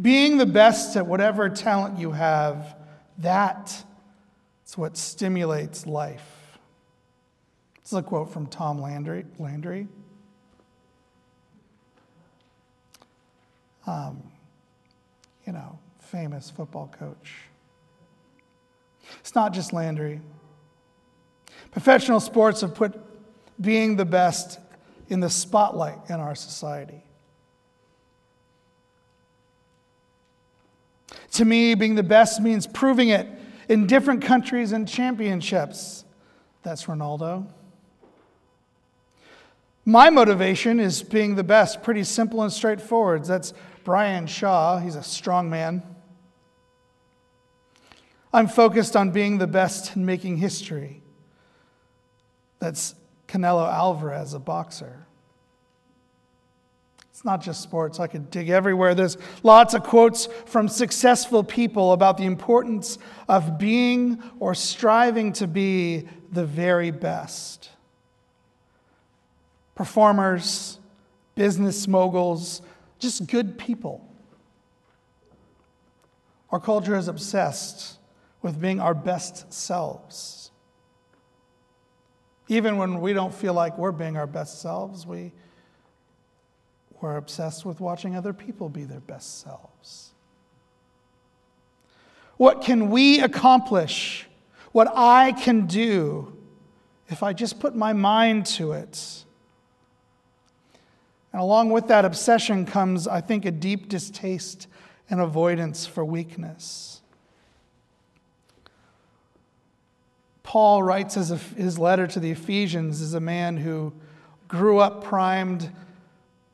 Being the best at whatever talent you have, that is what stimulates life. This is a quote from Tom Landry. Landry. Um, you know, famous football coach. It's not just Landry. Professional sports have put being the best in the spotlight in our society. To me, being the best means proving it in different countries and championships. That's Ronaldo. My motivation is being the best, pretty simple and straightforward. That's Brian Shaw. He's a strong man. I'm focused on being the best and making history. That's Canelo Alvarez, a boxer. It's not just sports. I could dig everywhere. There's lots of quotes from successful people about the importance of being or striving to be the very best. Performers, business moguls, just good people. Our culture is obsessed with being our best selves. Even when we don't feel like we're being our best selves, we, we're obsessed with watching other people be their best selves. What can we accomplish? What I can do if I just put my mind to it? And along with that obsession comes, I think, a deep distaste and avoidance for weakness. Paul writes his letter to the Ephesians as a man who grew up primed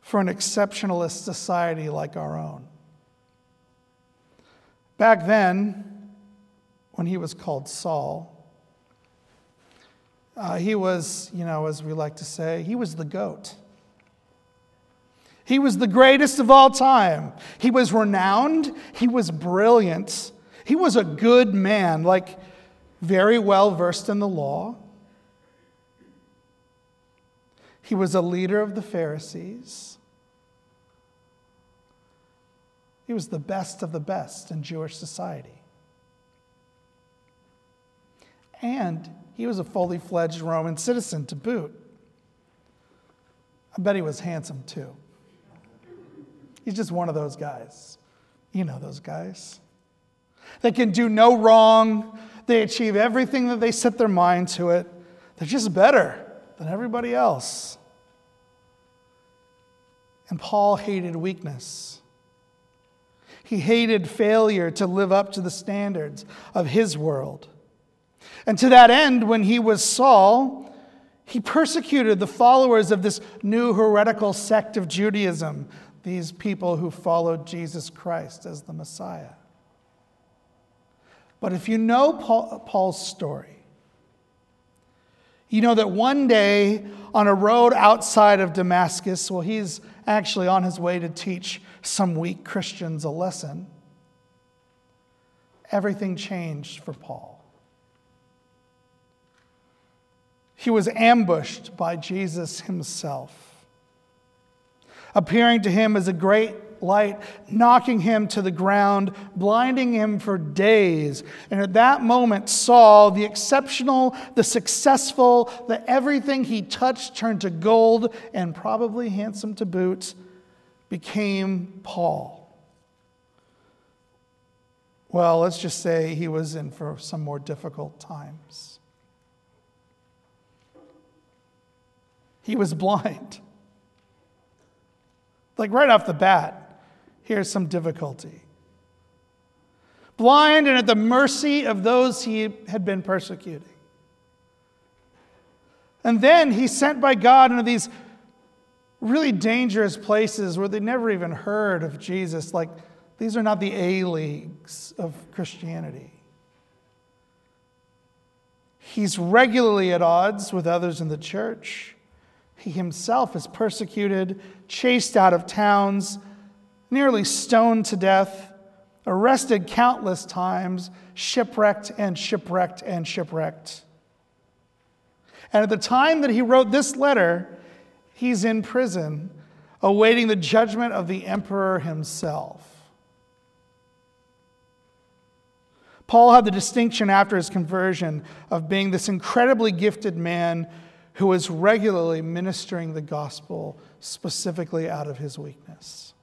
for an exceptionalist society like our own. Back then, when he was called Saul, uh, he was, you know, as we like to say, he was the goat. He was the greatest of all time. He was renowned. He was brilliant. He was a good man, like very well versed in the law. He was a leader of the Pharisees. He was the best of the best in Jewish society. And he was a fully fledged Roman citizen to boot. I bet he was handsome too. He's just one of those guys. You know those guys. They can do no wrong. They achieve everything that they set their mind to it. They're just better than everybody else. And Paul hated weakness. He hated failure to live up to the standards of his world. And to that end, when he was Saul, he persecuted the followers of this new heretical sect of Judaism these people who followed Jesus Christ as the Messiah. But if you know Paul's story, you know that one day on a road outside of Damascus, well, he's actually on his way to teach some weak Christians a lesson, everything changed for Paul. He was ambushed by Jesus himself appearing to him as a great light, knocking him to the ground, blinding him for days. And at that moment, Saul, the exceptional, the successful, the everything he touched turned to gold and probably handsome to boot, became Paul. Well, let's just say he was in for some more difficult times. He was blind. Like right off the bat, here's some difficulty. Blind and at the mercy of those he had been persecuting. And then he's sent by God into these really dangerous places where they never even heard of Jesus. Like, these are not the A leagues of Christianity. He's regularly at odds with others in the church. He himself is persecuted, chased out of towns, nearly stoned to death, arrested countless times, shipwrecked and shipwrecked and shipwrecked. And at the time that he wrote this letter, he's in prison, awaiting the judgment of the emperor himself. Paul had the distinction after his conversion of being this incredibly gifted man who was regularly ministering the gospel specifically out of his weakness.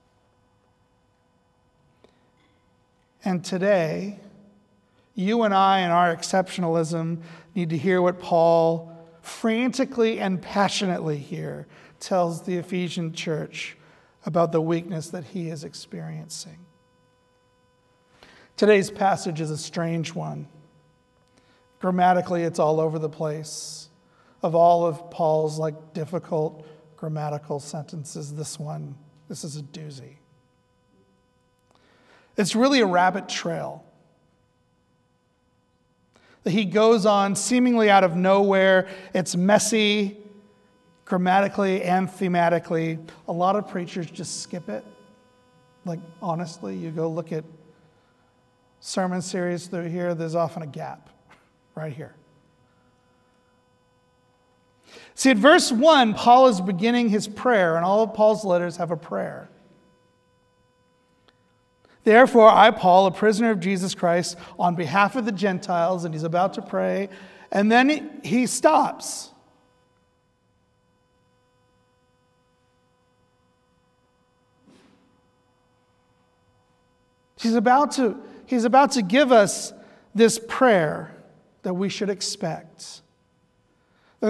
And today, you and I, in our exceptionalism, need to hear what Paul frantically and passionately here tells the Ephesian church about the weakness that he is experiencing. Today's passage is a strange one. Grammatically, it's all over the place. Of all of Paul's like difficult grammatical sentences, this one, this is a doozy. It's really a rabbit trail that he goes on seemingly out of nowhere. It's messy grammatically and thematically. A lot of preachers just skip it. Like, honestly, you go look at sermon series through here, there's often a gap right here. See, at verse 1, Paul is beginning his prayer, and all of Paul's letters have a prayer. Therefore, I, Paul, a prisoner of Jesus Christ, on behalf of the Gentiles, and he's about to pray, and then he stops. He's about to, he's about to give us this prayer that we should expect.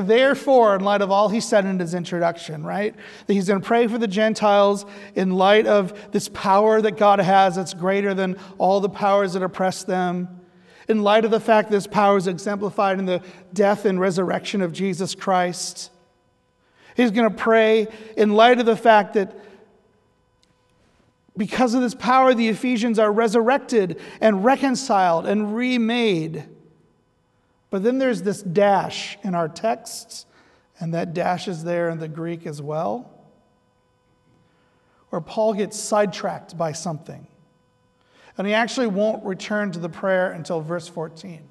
Therefore, in light of all he said in his introduction, right? That he's going to pray for the Gentiles in light of this power that God has that's greater than all the powers that oppress them. In light of the fact this power is exemplified in the death and resurrection of Jesus Christ. He's going to pray in light of the fact that because of this power, the Ephesians are resurrected and reconciled and remade. But then there's this dash in our texts, and that dash is there in the Greek as well, where Paul gets sidetracked by something. And he actually won't return to the prayer until verse 14.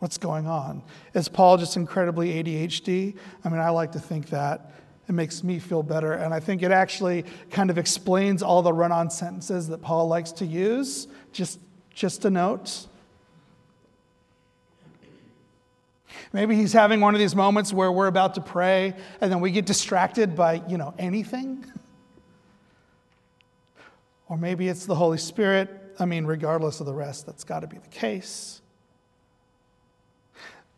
What's going on? Is Paul just incredibly ADHD? I mean, I like to think that. It makes me feel better. And I think it actually kind of explains all the run on sentences that Paul likes to use. Just just a note. Maybe he's having one of these moments where we're about to pray and then we get distracted by, you know, anything. or maybe it's the Holy Spirit. I mean, regardless of the rest, that's got to be the case.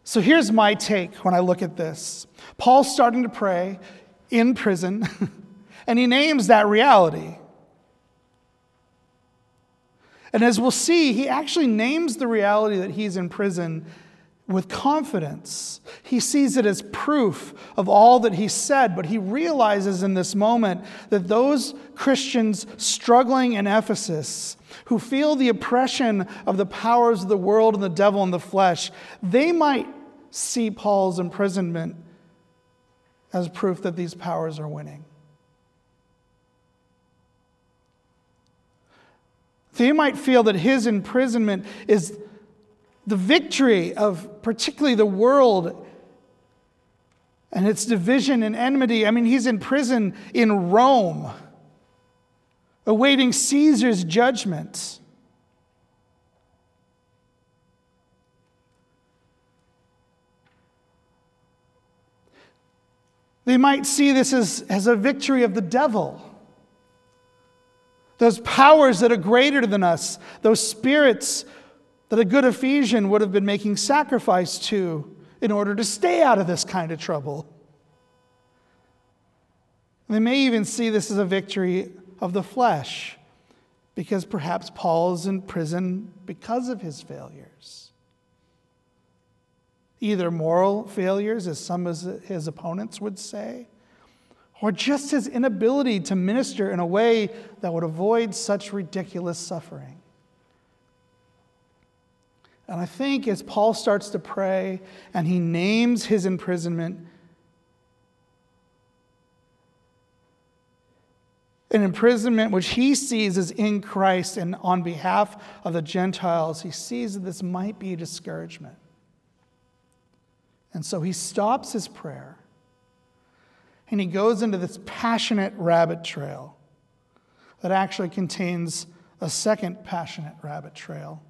So here's my take when I look at this Paul's starting to pray in prison, and he names that reality. And as we'll see, he actually names the reality that he's in prison with confidence. He sees it as proof of all that he said, but he realizes in this moment that those Christians struggling in Ephesus, who feel the oppression of the powers of the world and the devil and the flesh, they might see Paul's imprisonment as proof that these powers are winning. They might feel that his imprisonment is the victory of particularly the world and its division and enmity. I mean, he's in prison in Rome, awaiting Caesar's judgment. They might see this as, as a victory of the devil. Those powers that are greater than us, those spirits that a good Ephesian would have been making sacrifice to in order to stay out of this kind of trouble. They may even see this as a victory of the flesh, because perhaps Paul is in prison because of his failures. Either moral failures, as some of his opponents would say, or just his inability to minister in a way that would avoid such ridiculous suffering. And I think as Paul starts to pray and he names his imprisonment, an imprisonment which he sees as in Christ and on behalf of the Gentiles, he sees that this might be a discouragement. And so he stops his prayer and he goes into this passionate rabbit trail that actually contains a second passionate rabbit trail.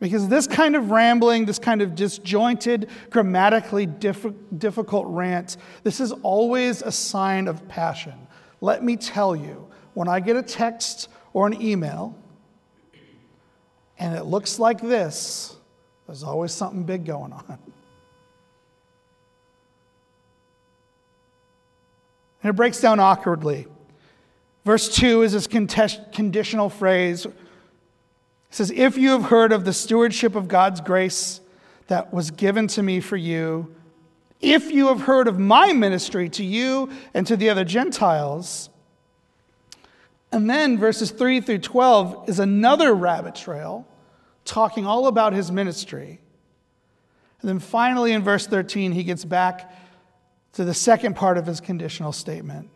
Because this kind of rambling, this kind of disjointed, grammatically diff- difficult rant, this is always a sign of passion. Let me tell you, when I get a text or an email and it looks like this, there's always something big going on. And it breaks down awkwardly. Verse 2 is this conditional phrase it says, If you have heard of the stewardship of God's grace that was given to me for you, if you have heard of my ministry to you and to the other Gentiles, and then verses 3 through 12 is another rabbit trail talking all about his ministry. And then finally in verse 13, he gets back to the second part of his conditional statement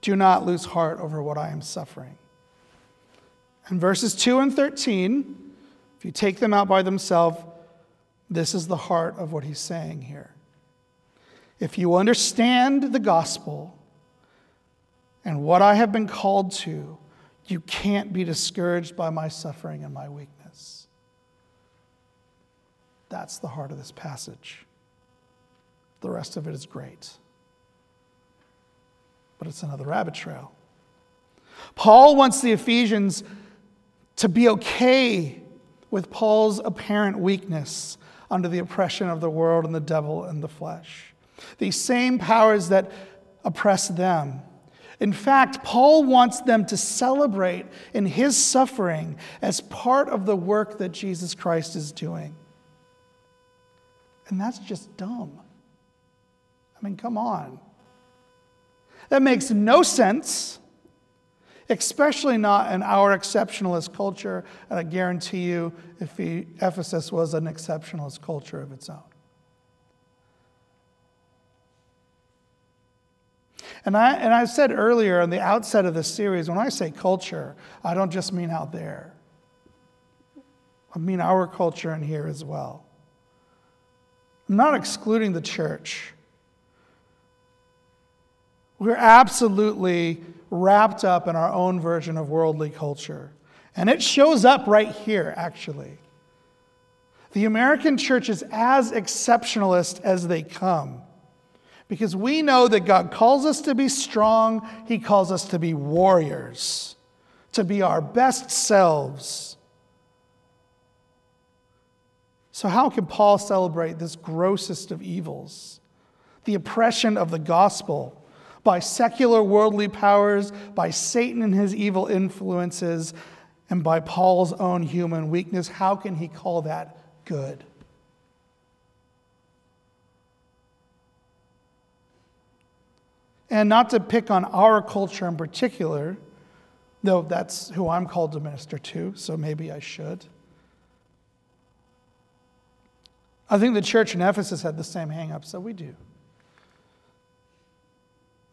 Do not lose heart over what I am suffering. And verses 2 and 13, if you take them out by themselves, this is the heart of what he's saying here. If you understand the gospel and what I have been called to, you can't be discouraged by my suffering and my weakness. That's the heart of this passage. The rest of it is great. But it's another rabbit trail. Paul wants the Ephesians to be okay with Paul's apparent weakness under the oppression of the world and the devil and the flesh. These same powers that oppress them. In fact, Paul wants them to celebrate in his suffering as part of the work that Jesus Christ is doing. And that's just dumb. I mean, come on. That makes no sense especially not in our exceptionalist culture. And I guarantee you, if he, Ephesus was an exceptionalist culture of its own. And I, and I said earlier on the outset of this series, when I say culture, I don't just mean out there. I mean our culture in here as well. I'm not excluding the church. We're absolutely wrapped up in our own version of worldly culture. And it shows up right here, actually. The American church is as exceptionalist as they come because we know that God calls us to be strong, He calls us to be warriors, to be our best selves. So, how can Paul celebrate this grossest of evils? The oppression of the gospel by secular worldly powers, by Satan and his evil influences, and by Paul's own human weakness. How can he call that good? And not to pick on our culture in particular, though that's who I'm called to minister to, so maybe I should. I think the church in Ephesus had the same hangups that we do.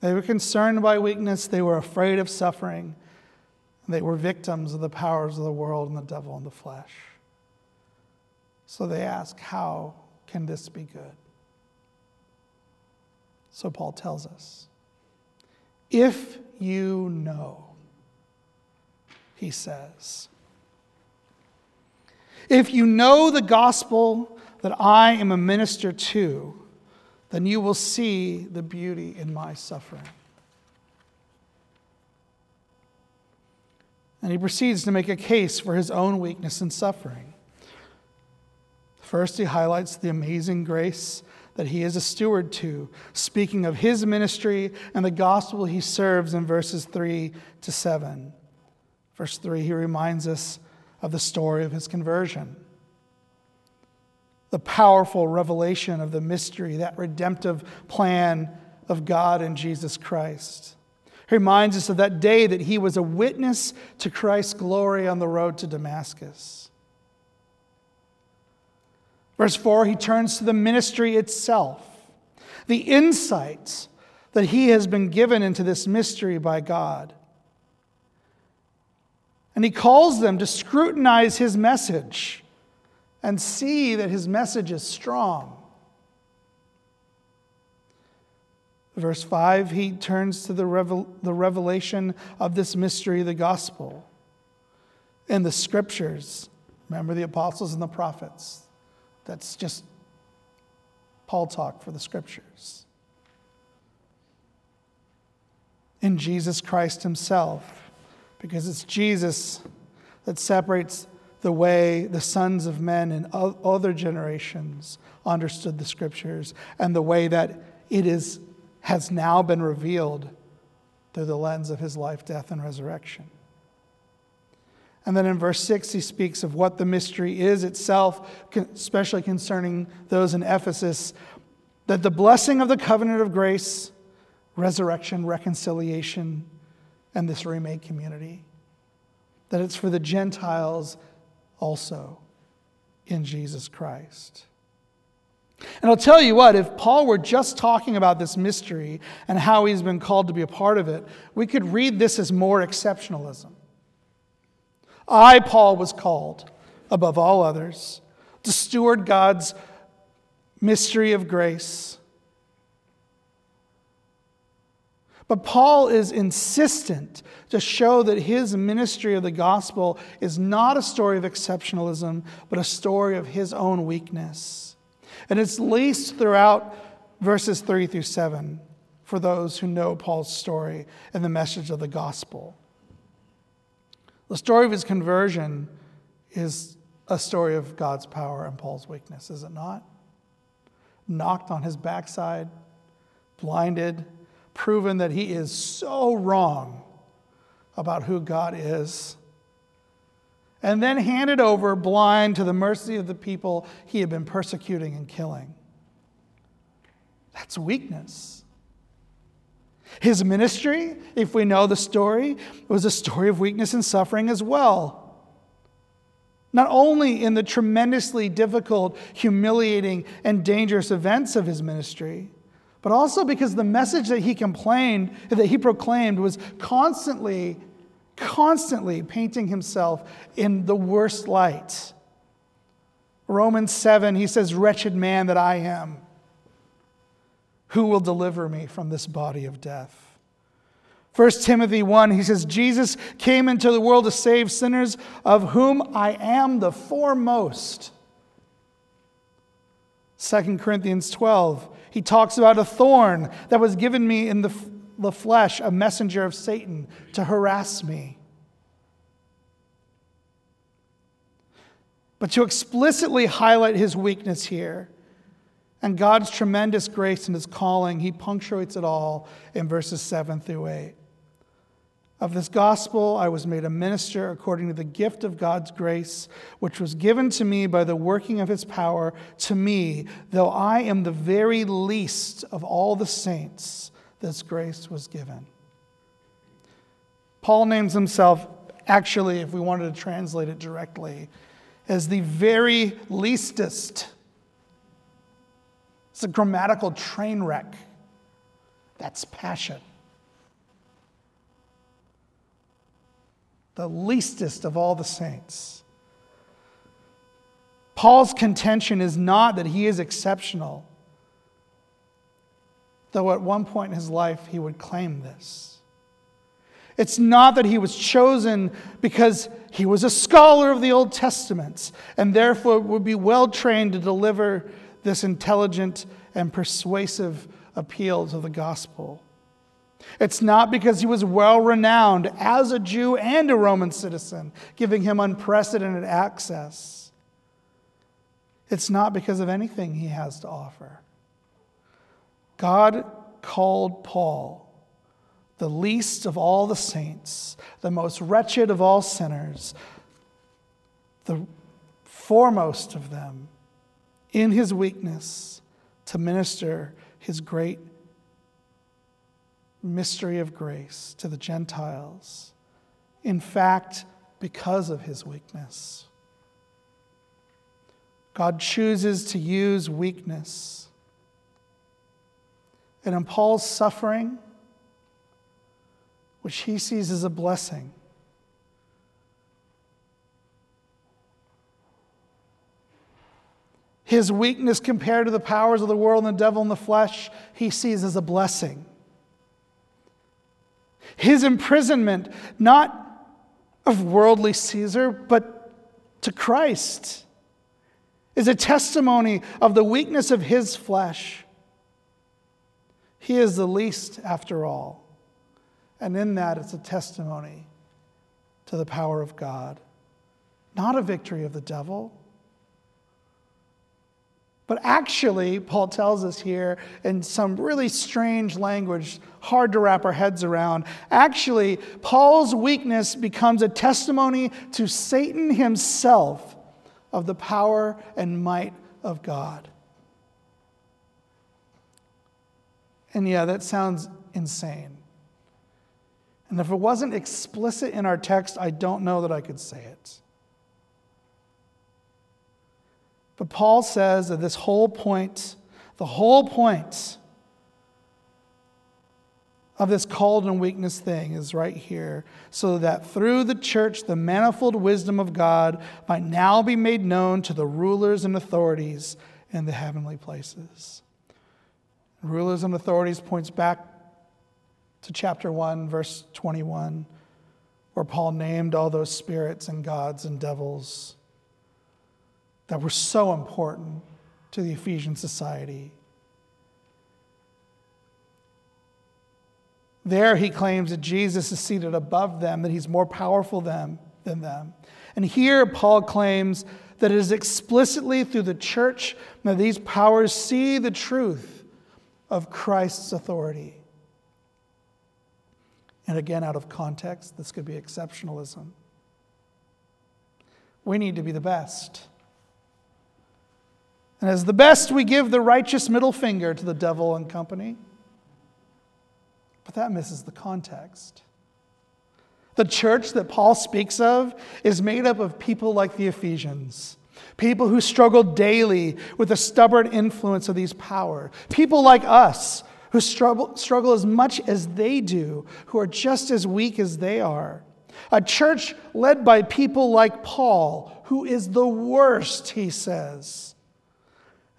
They were concerned by weakness, they were afraid of suffering, they were victims of the powers of the world and the devil and the flesh. So they ask, How can this be good? So Paul tells us, If you know, he says, if you know the gospel that I am a minister to, then you will see the beauty in my suffering. And he proceeds to make a case for his own weakness and suffering. First, he highlights the amazing grace that he is a steward to, speaking of his ministry and the gospel he serves in verses 3 to 7. Verse 3, he reminds us of the story of his conversion the powerful revelation of the mystery, that redemptive plan of God in Jesus Christ. He reminds us of that day that he was a witness to Christ's glory on the road to Damascus. Verse 4, he turns to the ministry itself, the insights that he has been given into this mystery by God. And he calls them to scrutinize his message and see that his message is strong. Verse 5, he turns to the, revel- the revelation of this mystery, the gospel. in the scriptures. Remember the apostles and the prophets. That's just Paul talk for the scriptures. In Jesus Christ himself, because it's Jesus that separates the way the sons of men in other generations understood the scriptures and the way that it is, has now been revealed through the lens of his life, death, and resurrection. And then in verse 6, he speaks of what the mystery is itself, especially concerning those in Ephesus, that the blessing of the covenant of grace, resurrection, reconciliation, and this remade community, that it's for the Gentiles also in Jesus Christ. And I'll tell you what, if Paul were just talking about this mystery and how he's been called to be a part of it, we could read this as more exceptionalism. I, Paul, was called, above all others, to steward God's mystery of grace. But Paul is insistent to show that his ministry of the gospel is not a story of exceptionalism, but a story of his own weakness. And it's laced throughout verses 3 through 7 for those who know Paul's story and the message of the gospel. The story of his conversion is a story of God's power and Paul's weakness, is it not? Knocked on his backside, blinded, proven that he is so wrong about who God is, and then handed over blind to the mercy of the people he had been persecuting and killing. That's weakness. His ministry, if we know the story, was a story of weakness and suffering as well. Not only in the tremendously difficult, humiliating, and dangerous events of his ministry, but also because the message that he complained, that he proclaimed, was constantly, constantly painting himself in the worst light. Romans 7, he says, Wretched man that I am. Who will deliver me from this body of death? 1 Timothy 1, he says, Jesus came into the world to save sinners, of whom I am the foremost. 2 Corinthians 12, he talks about a thorn that was given me in the, the flesh, a messenger of Satan to harass me. But to explicitly highlight his weakness here, and God's tremendous grace and his calling, he punctuates it all in verses 7 through 8. Of this gospel, I was made a minister according to the gift of God's grace, which was given to me by the working of his power to me, though I am the very least of all the saints, this grace was given. Paul names himself, actually, if we wanted to translate it directly, as the very leastest it's a grammatical train wreck. That's passion. The leastest of all the saints. Paul's contention is not that he is exceptional, though at one point in his life he would claim this. It's not that he was chosen because he was a scholar of the Old Testament and therefore would be well trained to deliver this intelligent and persuasive appeal to the gospel. It's not because he was well renowned as a Jew and a Roman citizen, giving him unprecedented access. It's not because of anything he has to offer. God called Paul, the least of all the saints, the most wretched of all sinners, the foremost of them, in his weakness to minister his great mystery of grace to the Gentiles. In fact, because of his weakness. God chooses to use weakness. And in Paul's suffering, which he sees as a blessing, His weakness compared to the powers of the world and the devil in the flesh, he sees as a blessing. His imprisonment, not of worldly Caesar, but to Christ, is a testimony of the weakness of his flesh. He is the least after all. And in that, it's a testimony to the power of God, not a victory of the devil. But actually, Paul tells us here in some really strange language, hard to wrap our heads around. Actually, Paul's weakness becomes a testimony to Satan himself of the power and might of God. And yeah, that sounds insane. And if it wasn't explicit in our text, I don't know that I could say it. But Paul says that this whole point, the whole point of this called and weakness thing is right here, so that through the church the manifold wisdom of God might now be made known to the rulers and authorities in the heavenly places. Rulers and authorities points back to chapter 1, verse 21, where Paul named all those spirits and gods and devils that were so important to the Ephesian society. There, he claims that Jesus is seated above them, that he's more powerful than, than them. And here, Paul claims that it is explicitly through the church that these powers see the truth of Christ's authority. And again, out of context, this could be exceptionalism. We need to be the best. And as the best, we give the righteous middle finger to the devil and company. But that misses the context. The church that Paul speaks of is made up of people like the Ephesians, people who struggle daily with the stubborn influence of these powers, people like us who struggle, struggle as much as they do, who are just as weak as they are. A church led by people like Paul, who is the worst, he says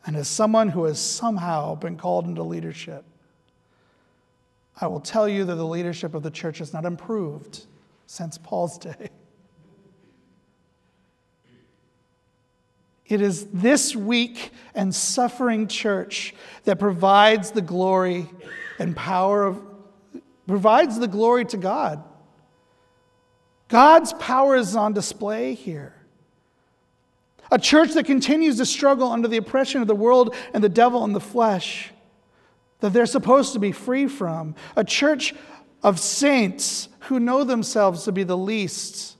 and as someone who has somehow been called into leadership, I will tell you that the leadership of the church has not improved since Paul's day. It is this weak and suffering church that provides the glory and power of, provides the glory to God. God's power is on display here. A church that continues to struggle under the oppression of the world and the devil and the flesh that they're supposed to be free from. A church of saints who know themselves to be the least.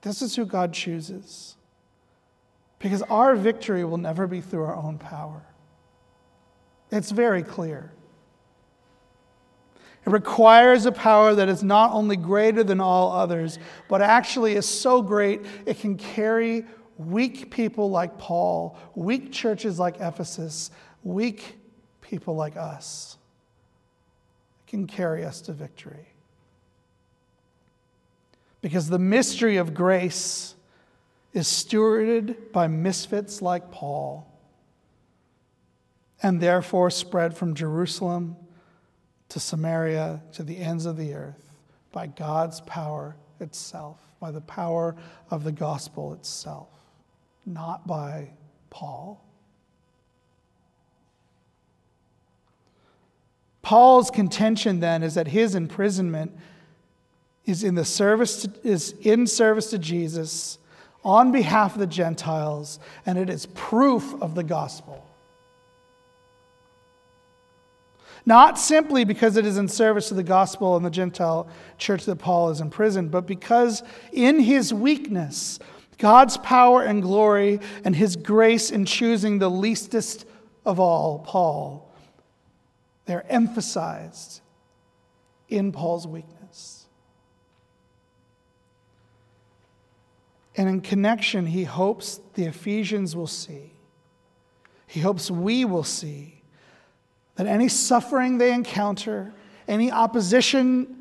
This is who God chooses. Because our victory will never be through our own power. It's very clear. It requires a power that is not only greater than all others, but actually is so great it can carry weak people like Paul, weak churches like Ephesus, weak people like us. It can carry us to victory. Because the mystery of grace is stewarded by misfits like Paul, and therefore spread from Jerusalem to Samaria, to the ends of the earth, by God's power itself, by the power of the gospel itself, not by Paul. Paul's contention then is that his imprisonment is in the service to, is in service to Jesus on behalf of the Gentiles, and it is proof of the gospel. Not simply because it is in service to the gospel and the Gentile church that Paul is imprisoned, but because in his weakness, God's power and glory and his grace in choosing the leastest of all, Paul, they're emphasized in Paul's weakness. And in connection, he hopes the Ephesians will see, he hopes we will see that any suffering they encounter, any opposition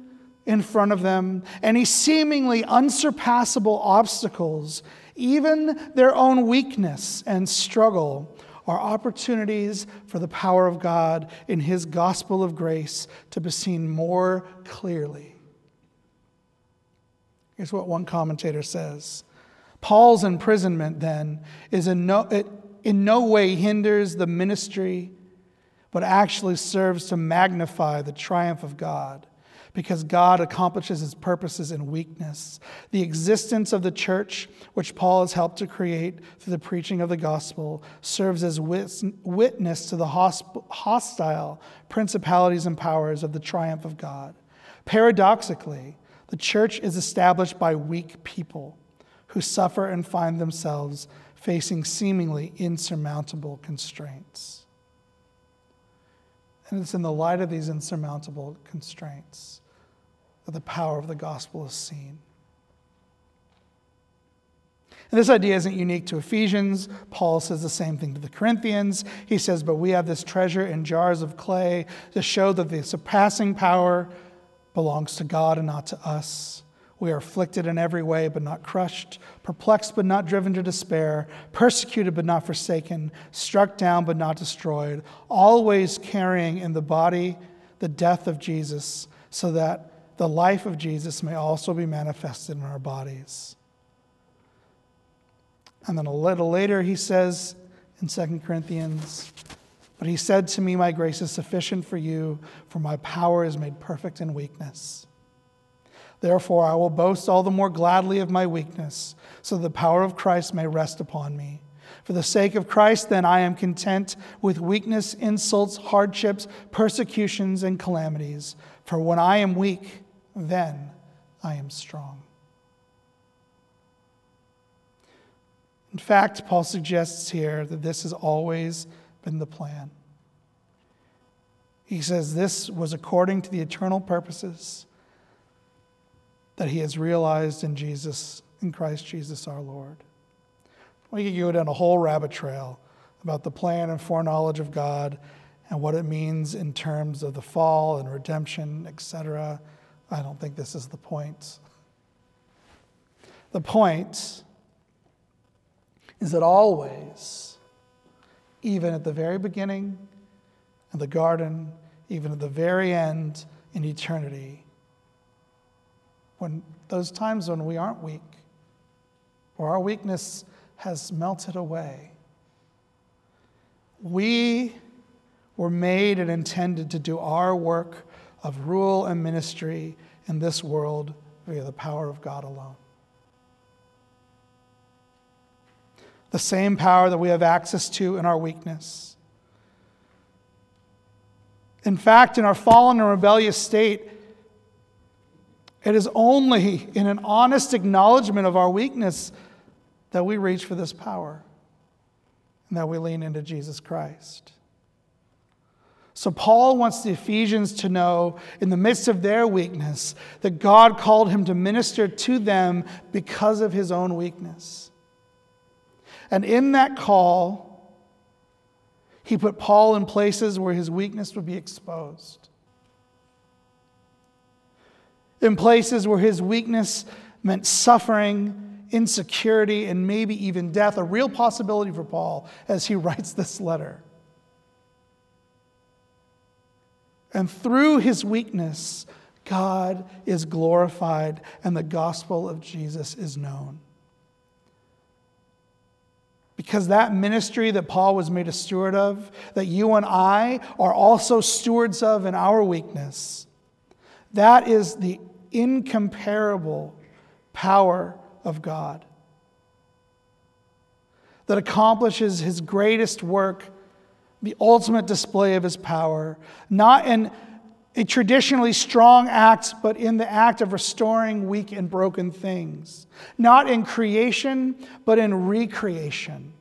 in front of them, any seemingly unsurpassable obstacles, even their own weakness and struggle, are opportunities for the power of God in His gospel of grace to be seen more clearly. Here's what one commentator says Paul's imprisonment, then, is in no, it in no way hinders the ministry, but actually serves to magnify the triumph of God because God accomplishes his purposes in weakness. The existence of the church, which Paul has helped to create through the preaching of the gospel, serves as witness to the hostile principalities and powers of the triumph of God. Paradoxically, the church is established by weak people who suffer and find themselves facing seemingly insurmountable constraints. And it's in the light of these insurmountable constraints that the power of the gospel is seen. And this idea isn't unique to Ephesians. Paul says the same thing to the Corinthians. He says, But we have this treasure in jars of clay to show that the surpassing power belongs to God and not to us. We are afflicted in every way, but not crushed, perplexed, but not driven to despair, persecuted, but not forsaken, struck down, but not destroyed, always carrying in the body the death of Jesus, so that the life of Jesus may also be manifested in our bodies. And then a little later, he says in 2 Corinthians, But he said to me, My grace is sufficient for you, for my power is made perfect in weakness. Therefore, I will boast all the more gladly of my weakness, so the power of Christ may rest upon me. For the sake of Christ, then, I am content with weakness, insults, hardships, persecutions, and calamities. For when I am weak, then I am strong. In fact, Paul suggests here that this has always been the plan. He says this was according to the eternal purposes that he has realized in Jesus, in Christ Jesus our Lord. We could go down a whole rabbit trail about the plan and foreknowledge of God and what it means in terms of the fall and redemption, etc. I don't think this is the point. The point is that always, even at the very beginning in the garden, even at the very end in eternity, when those times when we aren't weak or our weakness has melted away, we were made and intended to do our work of rule and ministry in this world via the power of God alone. The same power that we have access to in our weakness. In fact, in our fallen and rebellious state, it is only in an honest acknowledgement of our weakness that we reach for this power and that we lean into Jesus Christ. So, Paul wants the Ephesians to know, in the midst of their weakness, that God called him to minister to them because of his own weakness. And in that call, he put Paul in places where his weakness would be exposed, in places where his weakness meant suffering, insecurity, and maybe even death, a real possibility for Paul as he writes this letter. And through his weakness, God is glorified and the gospel of Jesus is known. Because that ministry that Paul was made a steward of, that you and I are also stewards of in our weakness, that is the incomparable power of God that accomplishes his greatest work the ultimate display of his power, not in a traditionally strong act, but in the act of restoring weak and broken things, not in creation, but in recreation,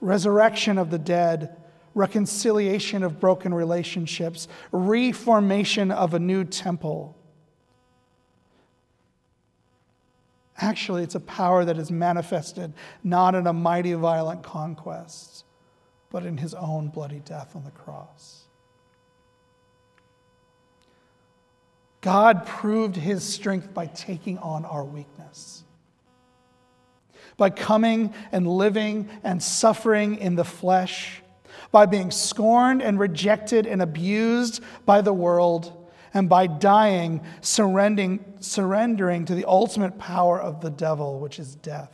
resurrection of the dead, reconciliation of broken relationships, reformation of a new temple. Actually, it's a power that is manifested not in a mighty violent conquest but in his own bloody death on the cross. God proved his strength by taking on our weakness. by coming and living and suffering in the flesh, by being scorned and rejected and abused by the world, and by dying, surrendering, surrendering to the ultimate power of the devil, which is death.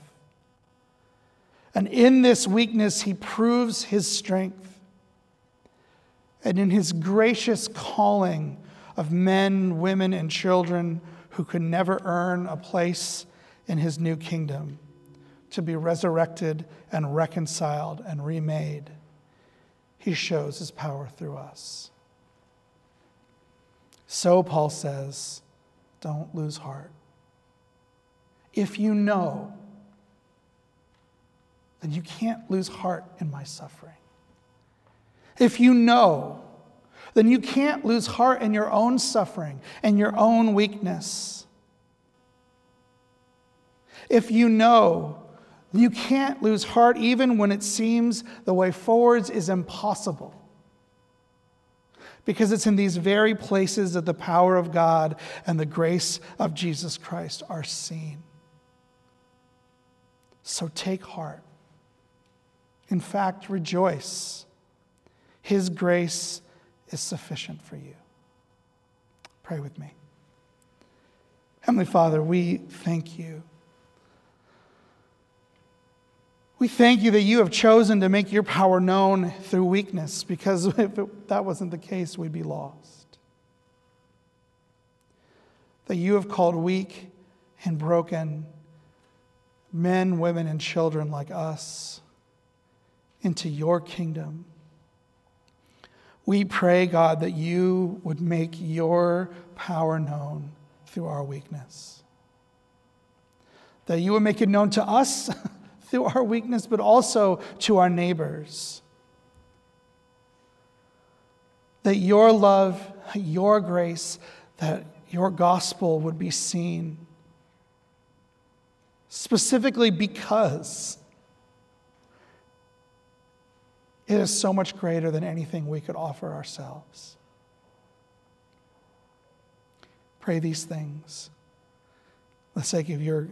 And in this weakness, he proves his strength. And in his gracious calling of men, women, and children who could never earn a place in his new kingdom, to be resurrected and reconciled and remade, he shows his power through us. So, Paul says, don't lose heart. If you know, then you can't lose heart in my suffering. If you know, then you can't lose heart in your own suffering and your own weakness. If you know, you can't lose heart even when it seems the way forwards is impossible. Because it's in these very places that the power of God and the grace of Jesus Christ are seen. So take heart. In fact, rejoice. His grace is sufficient for you. Pray with me. Heavenly Father, we thank you. We thank you that you have chosen to make your power known through weakness, because if it, that wasn't the case, we'd be lost. That you have called weak and broken men, women, and children like us into your kingdom. We pray, God, that you would make your power known through our weakness. That you would make it known to us through our weakness, but also to our neighbors. That your love, your grace, that your gospel would be seen. Specifically because it is so much greater than anything we could offer ourselves. Pray these things. the sake of your,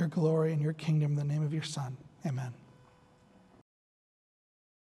your glory and your kingdom in the name of your Son. Amen.